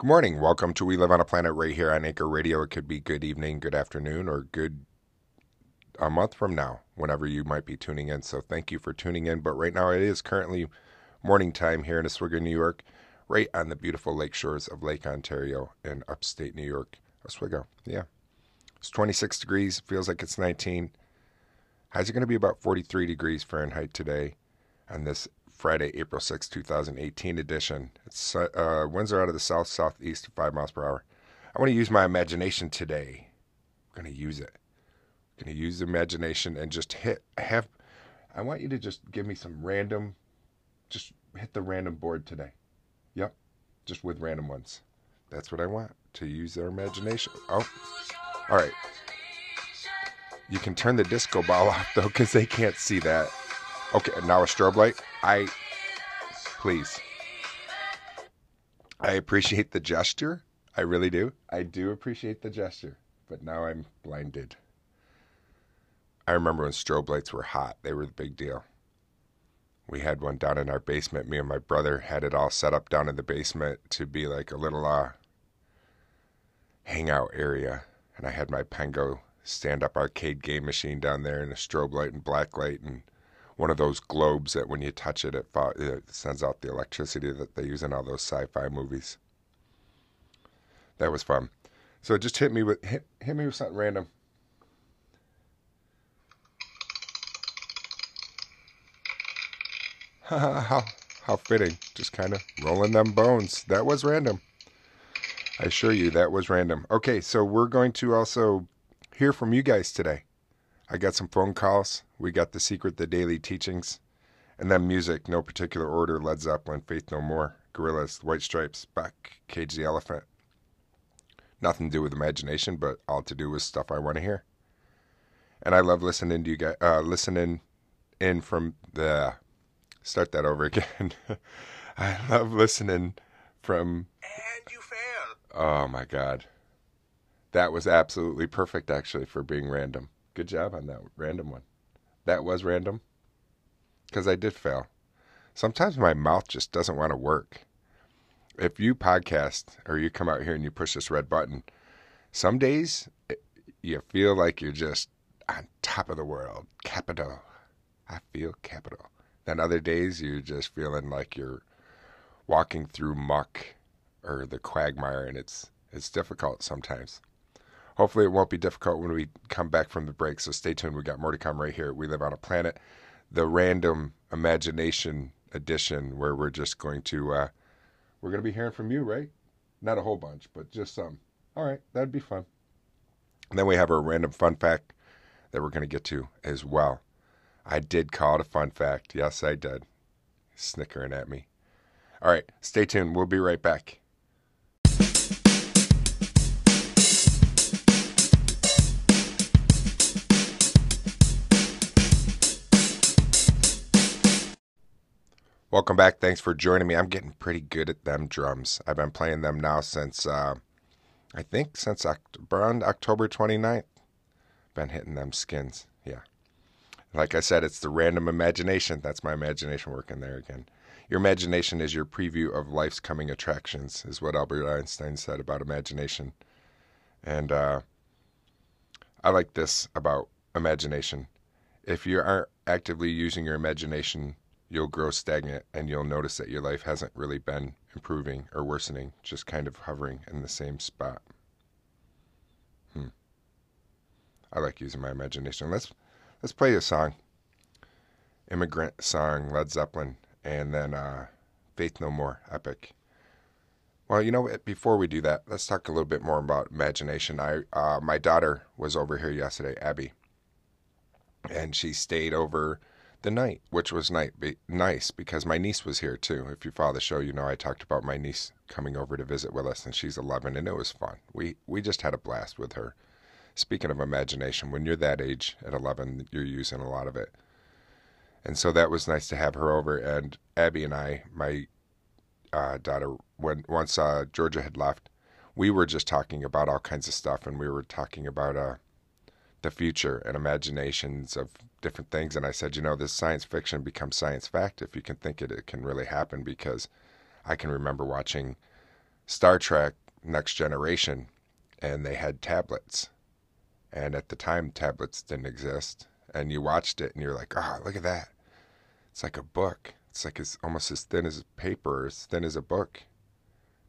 Good morning. Welcome to We Live on a Planet right here on Anchor Radio. It could be good evening, good afternoon, or good a month from now, whenever you might be tuning in. So thank you for tuning in. But right now it is currently morning time here in Oswego, New York, right on the beautiful lake shores of Lake Ontario in upstate New York. Oswego, yeah. It's 26 degrees, feels like it's 19. Highs are going to be about 43 degrees Fahrenheit today on this Friday, April 6, 2018 edition. It's uh, winds are out of the south southeast 5 miles per hour. I want to use my imagination today. I'm going to use it. I'm going to use imagination and just hit have I want you to just give me some random just hit the random board today. Yep. Just with random ones. That's what I want to use their imagination. Oh. All right. You can turn the disco ball off though cuz they can't see that. Okay, now a strobe light. I please. I appreciate the gesture. I really do. I do appreciate the gesture, but now I'm blinded. I remember when strobe lights were hot. They were the big deal. We had one down in our basement. Me and my brother had it all set up down in the basement to be like a little uh, hangout area. And I had my Pengo stand up arcade game machine down there and a strobe light and black light and one of those globes that when you touch it, it, it sends out the electricity that they use in all those sci-fi movies. That was fun. So just hit me with hit, hit me with something random. how how fitting. Just kind of rolling them bones. That was random. I assure you that was random. Okay, so we're going to also hear from you guys today. I got some phone calls. We got The Secret, The Daily Teachings, and then music, no particular order Led Zeppelin, Faith No More, Gorillaz, White Stripes, Beck, Cage the Elephant. Nothing to do with imagination, but all to do with stuff I want to hear. And I love listening to you guys, uh, listening in from the. Start that over again. I love listening from. And you fail. Oh my God. That was absolutely perfect, actually, for being random. Good job on that random one. That was random. Because I did fail. Sometimes my mouth just doesn't want to work. If you podcast or you come out here and you push this red button, some days eh, you feel like you're just on top of the world. Capital. I feel capital. Then other days you're just feeling like you're walking through muck or the quagmire and it's it's difficult sometimes. Hopefully, it won't be difficult when we come back from the break. So stay tuned. We got more to come right here. We live on a planet, the random imagination edition, where we're just going to uh, we're going to be hearing from you, right? Not a whole bunch, but just some. All right, that'd be fun. And then we have a random fun fact that we're going to get to as well. I did call it a fun fact. Yes, I did. Snickering at me. All right, stay tuned. We'll be right back. Welcome back. Thanks for joining me. I'm getting pretty good at them drums. I've been playing them now since, uh, I think, since around October 29th. Been hitting them skins. Yeah. Like I said, it's the random imagination. That's my imagination working there again. Your imagination is your preview of life's coming attractions, is what Albert Einstein said about imagination. And uh, I like this about imagination. If you aren't actively using your imagination, you'll grow stagnant and you'll notice that your life hasn't really been improving or worsening, just kind of hovering in the same spot. Hmm. I like using my imagination. Let's let's play a song. Immigrant song, Led Zeppelin, and then uh, Faith No More, Epic. Well, you know, before we do that, let's talk a little bit more about imagination. I, uh, my daughter was over here yesterday, Abby, and she stayed over the night, which was night be, nice because my niece was here too. If you follow the show, you know I talked about my niece coming over to visit with us, and she's 11, and it was fun. We we just had a blast with her. Speaking of imagination, when you're that age at 11, you're using a lot of it, and so that was nice to have her over. And Abby and I, my uh, daughter, when once uh, Georgia had left, we were just talking about all kinds of stuff, and we were talking about uh, the future and imaginations of different things. And I said, you know, this science fiction becomes science fact. If you can think it, it can really happen because I can remember watching Star Trek Next Generation, and they had tablets. And at the time, tablets didn't exist. And you watched it and you're like, oh, look at that. It's like a book. It's like it's almost as thin as paper, as thin as a book,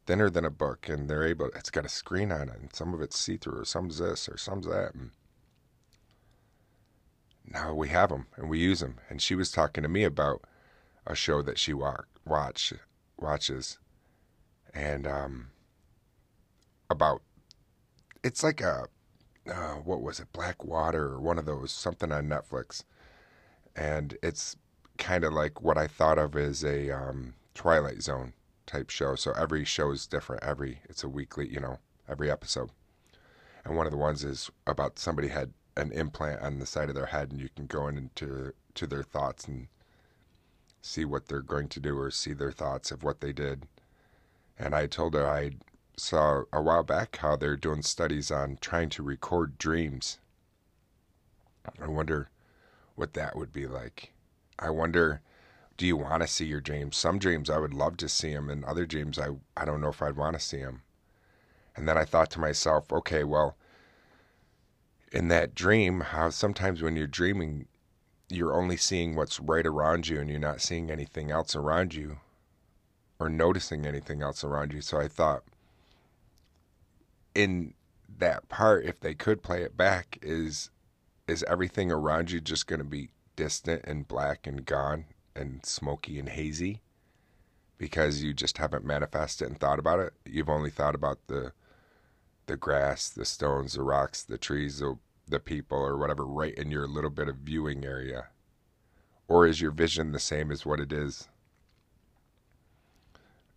thinner than a book. And they're able, it's got a screen on it, and some of it's see through, or some's this, or some's that. And now we have them and we use them. And she was talking to me about a show that she wa- watch watches, and um, about it's like a uh, what was it, Black Water or one of those something on Netflix, and it's kind of like what I thought of as a um, Twilight Zone type show. So every show is different. Every it's a weekly, you know, every episode. And one of the ones is about somebody had an implant on the side of their head, and you can go into to their thoughts and see what they're going to do or see their thoughts of what they did. And I told her I saw a while back how they're doing studies on trying to record dreams. I wonder what that would be like. I wonder, do you want to see your dreams? Some dreams I would love to see them, and other dreams I, I don't know if I'd want to see them. And then I thought to myself, okay, well, in that dream, how sometimes when you're dreaming, you're only seeing what's right around you and you're not seeing anything else around you or noticing anything else around you. So I thought in that part if they could play it back is is everything around you just going to be distant and black and gone and smoky and hazy because you just haven't manifested and thought about it. You've only thought about the the grass, the stones, the rocks, the trees, the the people or whatever right in your little bit of viewing area? Or is your vision the same as what it is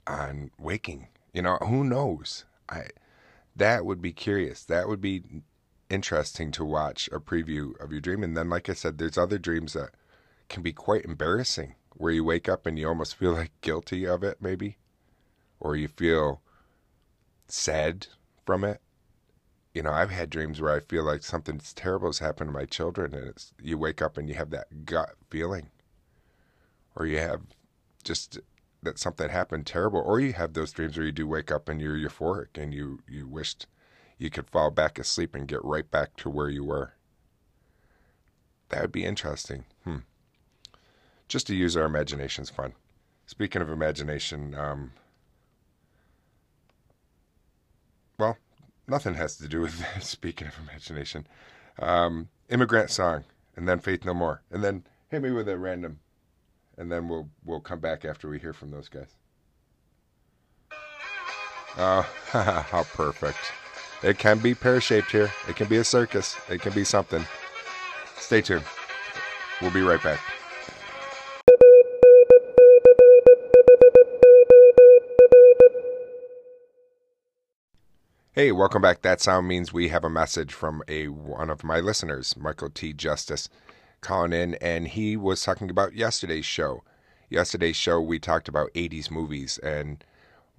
on waking? You know, who knows? I that would be curious. That would be interesting to watch a preview of your dream. And then, like I said, there's other dreams that can be quite embarrassing where you wake up and you almost feel like guilty of it, maybe, or you feel sad from it you know, I've had dreams where I feel like something terrible has happened to my children, and it's you wake up and you have that gut feeling, or you have just that something happened terrible, or you have those dreams where you do wake up and you're euphoric and you you wished you could fall back asleep and get right back to where you were. That would be interesting. Hmm. Just to use our imagination's fun. Speaking of imagination, um, well, nothing has to do with speaking of imagination. Um, immigrant song, and then Faith No More, and then hit me with a random, and then we'll we'll come back after we hear from those guys. Oh, how perfect! It can be pear shaped here. It can be a circus. It can be something. Stay tuned. We'll be right back. Hey, welcome back. That sound means we have a message from a one of my listeners, Michael T. Justice, calling in, and he was talking about yesterday's show. Yesterday's show, we talked about 80s movies, and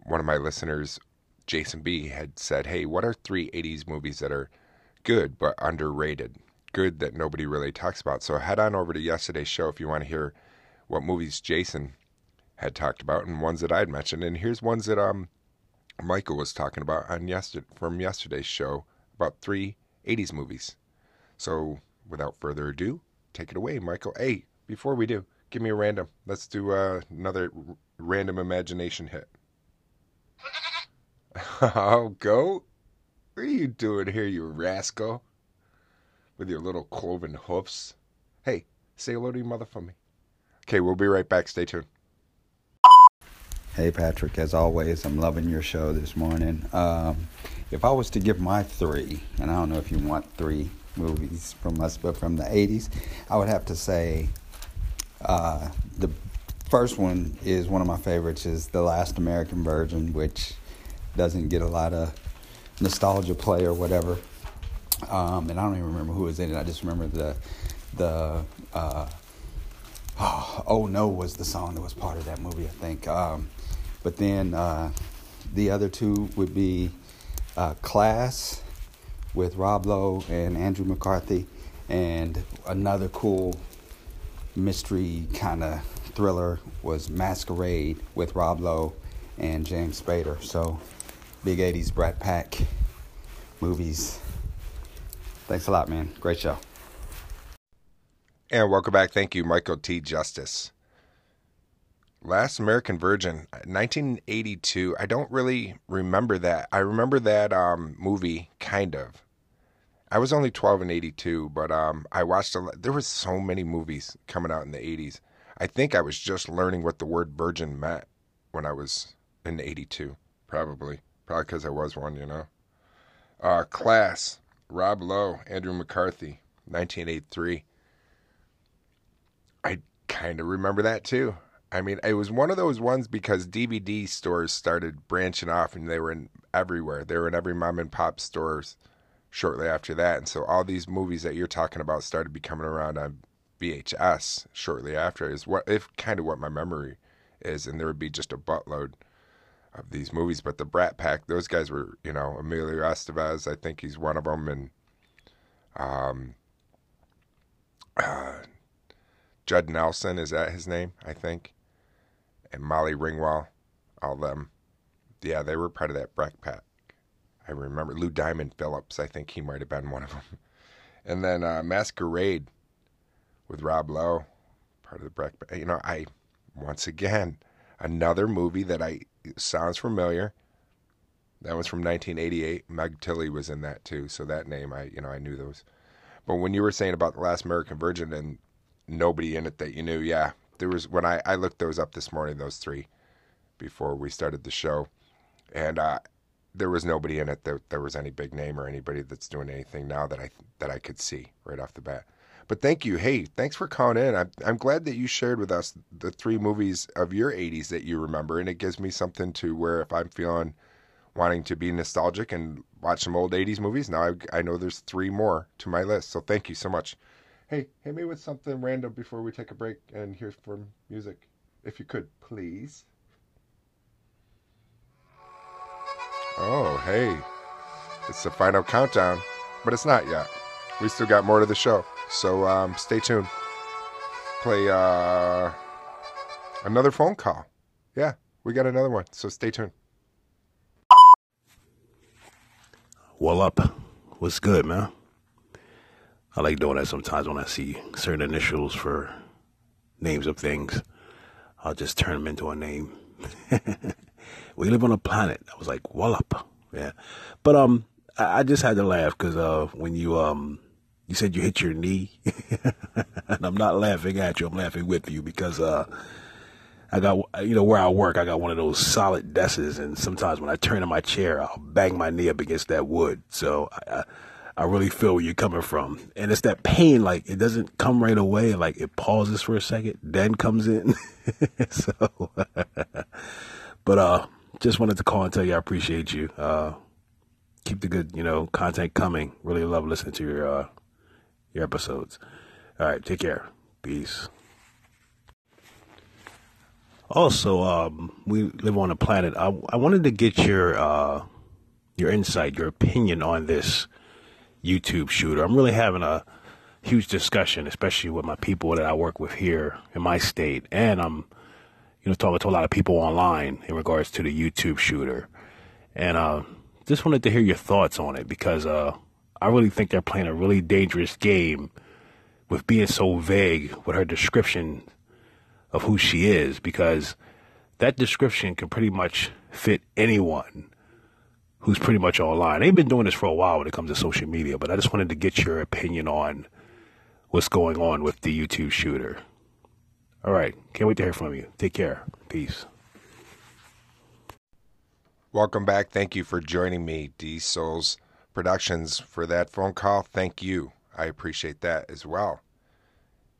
one of my listeners, Jason B, had said, "Hey, what are three 80s movies that are good but underrated? Good that nobody really talks about." So head on over to yesterday's show if you want to hear what movies Jason had talked about and ones that I'd mentioned. And here's ones that um Michael was talking about on yesterday from yesterday's show about three 80s movies. So, without further ado, take it away, Michael. Hey, before we do, give me a random. Let's do uh, another r- random imagination hit. oh, go. What are you doing here, you rascal? With your little cloven hoofs. Hey, say hello to your mother for me. Okay, we'll be right back. Stay tuned. Hey, Patrick, as always, I'm loving your show this morning. Um, if I was to give my three, and I don't know if you want three movies from us, but from the 80s, I would have to say uh, the first one is one of my favorites, is The Last American Virgin, which doesn't get a lot of nostalgia play or whatever. Um, and I don't even remember who was in it. I just remember the the uh, oh, oh, no was the song that was part of that movie. I think. Um, but then uh, the other two would be uh, Class with Rob Lowe and Andrew McCarthy, and another cool mystery kind of thriller was Masquerade with Rob Lowe and James Spader. So big 80s Brat Pack movies. Thanks a lot, man. Great show. And welcome back. Thank you, Michael T. Justice. Last American Virgin, 1982. I don't really remember that. I remember that um, movie, kind of. I was only 12 in 82, but um, I watched a lot. There were so many movies coming out in the 80s. I think I was just learning what the word virgin meant when I was in 82, probably. Probably because I was one, you know. Uh, Class, Rob Lowe, Andrew McCarthy, 1983. I kind of remember that too. I mean, it was one of those ones because DVD stores started branching off and they were in everywhere. They were in every mom and pop stores shortly after that. And so all these movies that you're talking about started becoming around on VHS shortly after is what if kind of what my memory is. And there would be just a buttload of these movies. But the Brat Pack those guys were you know Emilio Estevez I think he's one of them and um uh, Judd Nelson is that his name? I think and Molly Ringwald all them yeah they were part of that Brat Pack I remember Lou Diamond Phillips I think he might have been one of them and then uh, Masquerade with Rob Lowe, part of the Breck. You know, I once again another movie that I sounds familiar. That was from 1988. Meg Tilly was in that too, so that name I you know I knew those. But when you were saying about the Last American Virgin and nobody in it that you knew, yeah, there was when I I looked those up this morning, those three, before we started the show, and uh, there was nobody in it that there was any big name or anybody that's doing anything now that I that I could see right off the bat. But thank you. Hey, thanks for calling in. I'm, I'm glad that you shared with us the three movies of your 80s that you remember. And it gives me something to where if I'm feeling wanting to be nostalgic and watch some old 80s movies, now I, I know there's three more to my list. So thank you so much. Hey, hit me with something random before we take a break and hear from music. If you could, please. Oh, hey. It's the final countdown, but it's not yet. We still got more to the show. So um, stay tuned. Play uh, another phone call. Yeah, we got another one. So stay tuned. Well up. What's good, man? I like doing that sometimes when I see certain initials for names of things. I'll just turn them into a name. we live on a planet. I was like, well up. Yeah. But um I, I just had to laugh because uh when you um you said you hit your knee, and I'm not laughing at you. I'm laughing with you because uh, I got you know where I work. I got one of those solid desks, and sometimes when I turn in my chair, I'll bang my knee up against that wood. So I, I really feel where you're coming from, and it's that pain. Like it doesn't come right away. Like it pauses for a second, then comes in. so, but uh, just wanted to call and tell you I appreciate you. Uh, keep the good, you know, content coming. Really love listening to your uh, your episodes. All right, take care. Peace. Also, um, we live on a planet. I, I wanted to get your uh, your insight, your opinion on this YouTube shooter. I'm really having a huge discussion, especially with my people that I work with here in my state, and I'm you know talking to a lot of people online in regards to the YouTube shooter, and uh, just wanted to hear your thoughts on it because uh, I really think they're playing a really dangerous game with being so vague with her description of who she is because that description can pretty much fit anyone who's pretty much online. They've been doing this for a while when it comes to social media, but I just wanted to get your opinion on what's going on with the YouTube shooter. All right. Can't wait to hear from you. Take care. Peace. Welcome back. Thank you for joining me, D Souls Productions, for that phone call. Thank you. I appreciate that as well.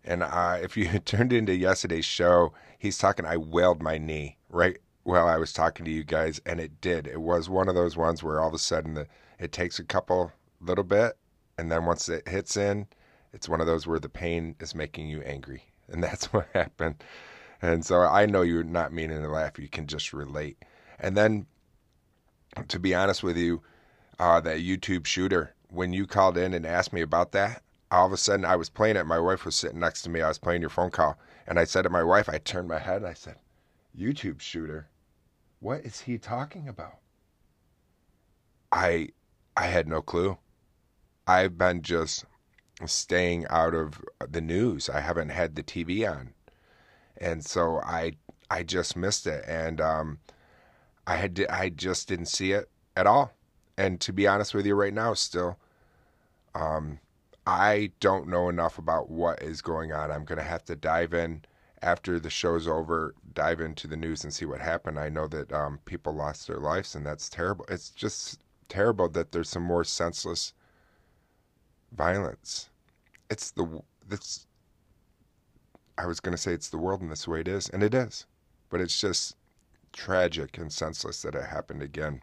And uh, if you turned into yesterday's show, he's talking, I wailed my knee right while I was talking to you guys, and it did. It was one of those ones where all of a sudden the, it takes a couple little bit, and then once it hits in, it's one of those where the pain is making you angry. And that's what happened. And so I know you're not meaning to laugh. You can just relate. And then, to be honest with you, uh, that YouTube shooter, when you called in and asked me about that, all of a sudden I was playing it. My wife was sitting next to me. I was playing your phone call. And I said to my wife, I turned my head and I said, YouTube shooter, what is he talking about? I I had no clue. I've been just staying out of the news. I haven't had the TV on, and so I I just missed it, and um, I had I just didn't see it at all. And to be honest with you, right now, still, um, I don't know enough about what is going on. I'm going to have to dive in after the show's over, dive into the news and see what happened. I know that um, people lost their lives, and that's terrible. It's just terrible that there's some more senseless violence. It's the that's. I was going to say it's the world and that's the way it is, and it is, but it's just tragic and senseless that it happened again.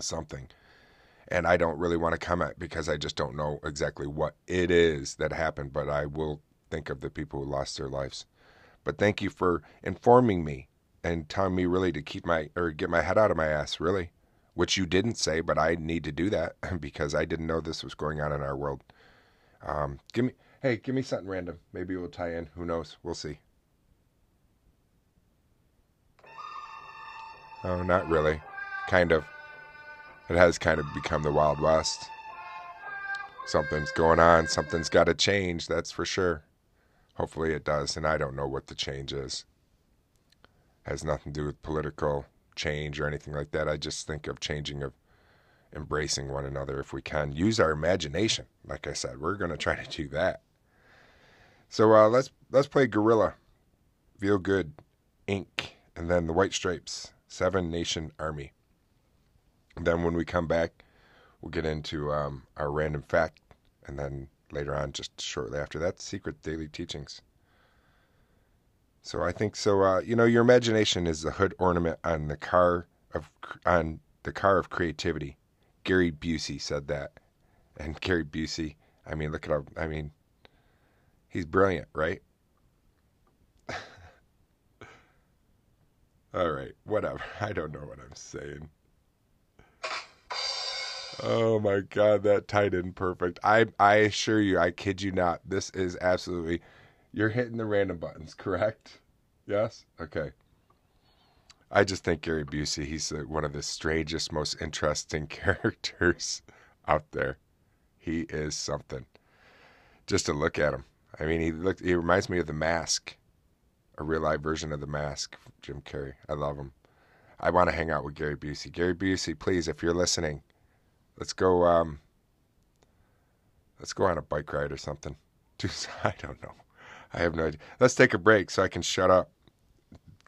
Something. And I don't really want to comment because I just don't know exactly what it is that happened, but I will think of the people who lost their lives. But thank you for informing me and telling me really to keep my or get my head out of my ass, really. Which you didn't say, but I need to do that because I didn't know this was going on in our world. Um, give me, hey, give me something random. Maybe it will tie in. Who knows? We'll see. Oh, not really. Kind of. It has kind of become the Wild West. Something's going on. Something's got to change. That's for sure. Hopefully it does. And I don't know what the change is. has nothing to do with political change or anything like that. I just think of changing of embracing one another if we can. Use our imagination. Like I said, we're going to try to do that. So uh, let's let's play Gorillaz, Feel Good, Inc., and then the White Stripes, Seven Nation Army. And then when we come back, we'll get into um, our random fact, and then later on, just shortly after that, secret daily teachings. So I think so. Uh, you know, your imagination is the hood ornament on the car of on the car of creativity. Gary Busey said that, and Gary Busey. I mean, look at how. I mean, he's brilliant, right? All right, whatever. I don't know what I'm saying. Oh my god, that tied in perfect. I I assure you, I kid you not. This is absolutely you're hitting the random buttons, correct? Yes? Okay. I just think Gary Busey, he's one of the strangest, most interesting characters out there. He is something. Just to look at him. I mean, he look he reminds me of the mask. A real life version of the mask, Jim Carrey. I love him. I want to hang out with Gary Busey. Gary Busey, please, if you're listening, Let's go. Um, let's go on a bike ride or something. I don't know. I have no idea. Let's take a break so I can shut up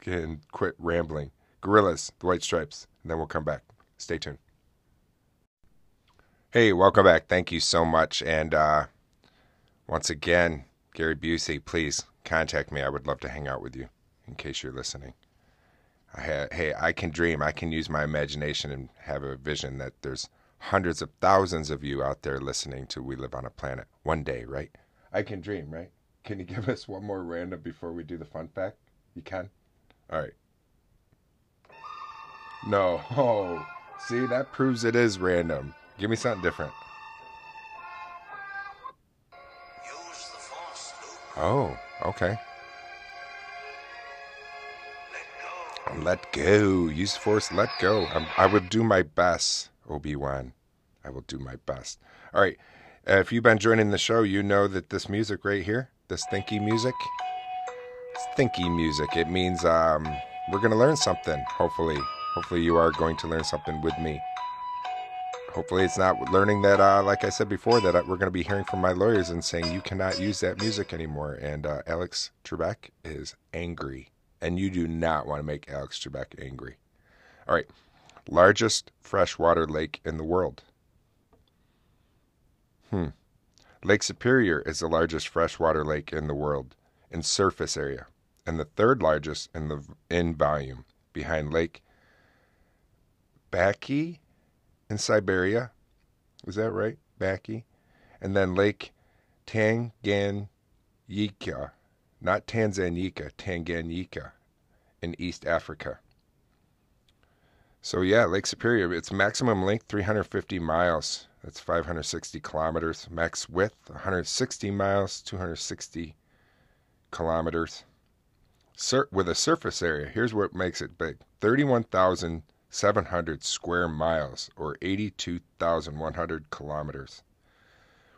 and quit rambling. Gorillaz, the White Stripes, and then we'll come back. Stay tuned. Hey, welcome back. Thank you so much. And uh, once again, Gary Busey, please contact me. I would love to hang out with you in case you're listening. I ha- hey, I can dream. I can use my imagination and have a vision that there's hundreds of thousands of you out there listening to We Live on a Planet one day, right? I can dream, right? Can you give us one more random before we do the fun fact? You can? All right. No. Oh, see, that proves it is random. Give me something different. Oh, okay. Let go. Let go. Use force. Let go. I'm, I would do my best Obi Wan. I will do my best. All right. Uh, if you've been joining the show, you know that this music right here, this thinky music, thinky music. It means um, we're going to learn something, hopefully. Hopefully, you are going to learn something with me. Hopefully, it's not learning that, uh, like I said before, that we're going to be hearing from my lawyers and saying you cannot use that music anymore. And uh, Alex Trebek is angry. And you do not want to make Alex Trebek angry. All right largest freshwater lake in the world. Hmm. Lake Superior is the largest freshwater lake in the world in surface area and the third largest in the in volume behind Lake Baikal in Siberia. Is that right? Baikal. And then Lake Tanganyika, not Tanzania, Tanganyika in East Africa. So yeah, Lake Superior, its maximum length 350 miles. That's 560 kilometers. Max width 160 miles, 260 kilometers. Sur- with a surface area, here's what makes it big: 31,700 square miles, or 82,100 kilometers.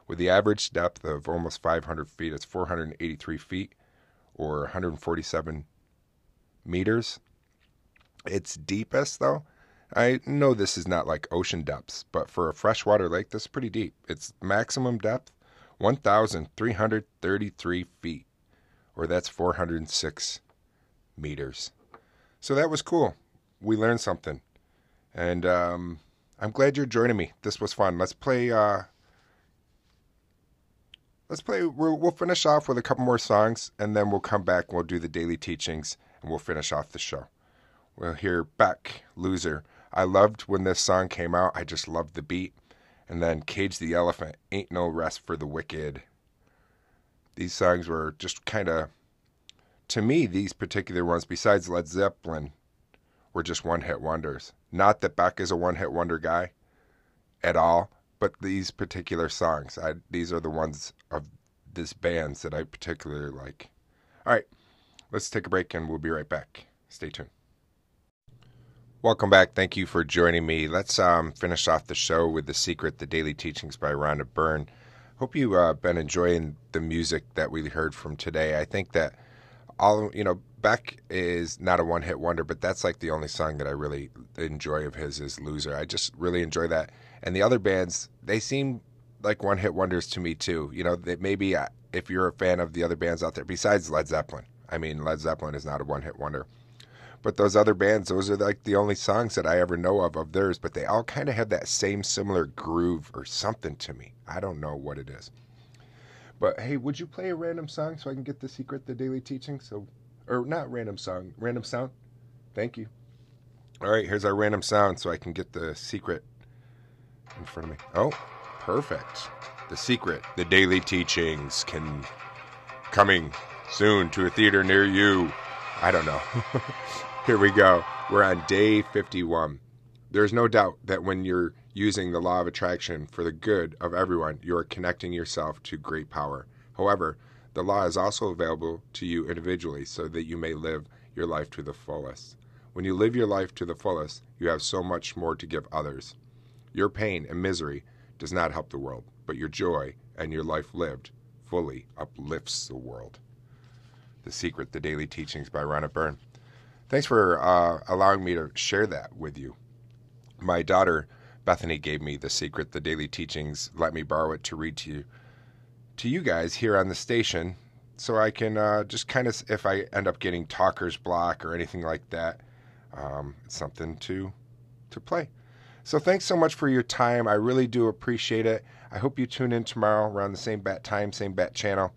With the average depth of almost 500 feet, it's 483 feet, or 147 meters. Its deepest, though, I know this is not like ocean depths, but for a freshwater lake, this is pretty deep. Its maximum depth, 1,333 feet, or that's 406 meters. So that was cool. We learned something. And um, I'm glad you're joining me. This was fun. Let's play. Uh, let's play. We'll, finish off with a couple more songs, and then we'll come back. And we'll do the daily teachings, and we'll finish off the show. We'll hear Beck, Loser. I loved when this song came out. I just loved the beat. And then Cage the Elephant, Ain't No Rest for the Wicked. These songs were just kind of, to me, these particular ones, besides Led Zeppelin, were just one hit wonders. Not that Beck is a one hit wonder guy at all, but these particular songs, I, these are the ones of this bands that I particularly like. All right, let's take a break and we'll be right back. Stay tuned. Welcome back. Thank you for joining me. Let's um, finish off the show with The Secret, The Daily Teachings by Rhonda Byrne. Hope you've uh, been enjoying the music that we heard from today. I think that all, you know, Beck is not a one hit wonder, but that's like the only song that I really enjoy of his is Loser. I just really enjoy that. And the other bands, they seem like one hit wonders to me too. You know, that maybe uh, if you're a fan of the other bands out there, besides Led Zeppelin, I mean, Led Zeppelin is not a one hit wonder. But those other bands, those are like the only songs that I ever know of of theirs, but they all kind of have that same similar groove or something to me. I don't know what it is. But hey, would you play a random song so I can get the secret, the daily teaching? So, or not random song, random sound. Thank you. All right, here's our random sound so I can get the secret in front of me. Oh, perfect. The secret, the daily teachings can coming soon to a theater near you. I don't know. Here we go. We're on day 51. There's no doubt that when you're using the law of attraction for the good of everyone, you are connecting yourself to great power. However, the law is also available to you individually so that you may live your life to the fullest. When you live your life to the fullest, you have so much more to give others. Your pain and misery does not help the world, but your joy and your life lived fully uplifts the world. The Secret, The Daily Teachings by Rhonda Byrne. Thanks for uh, allowing me to share that with you. My daughter Bethany gave me the secret, the daily teachings. Let me borrow it to read to you, to you guys here on the station, so I can uh, just kind of, if I end up getting talker's block or anything like that, um, it's something to to play. So thanks so much for your time. I really do appreciate it. I hope you tune in tomorrow around the same bat time, same bat channel.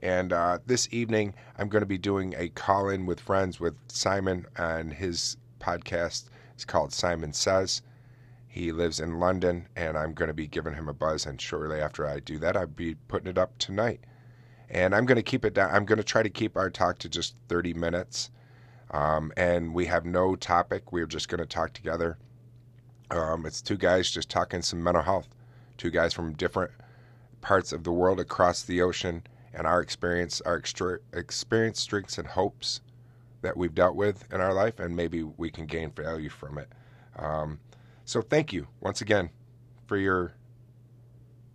And uh, this evening, I'm going to be doing a call in with friends with Simon and his podcast. It's called Simon Says. He lives in London, and I'm going to be giving him a buzz. And shortly after I do that, I'll be putting it up tonight. And I'm going to keep it down. I'm going to try to keep our talk to just 30 minutes. Um, and we have no topic. We're just going to talk together. Um, it's two guys just talking some mental health. Two guys from different parts of the world across the ocean and our experience, our extra, experience, strengths, and hopes that we've dealt with in our life, and maybe we can gain value from it. Um, so, thank you once again for your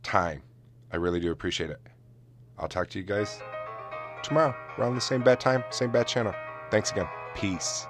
time. I really do appreciate it. I'll talk to you guys tomorrow around the same bad time, same bad channel. Thanks again. Peace.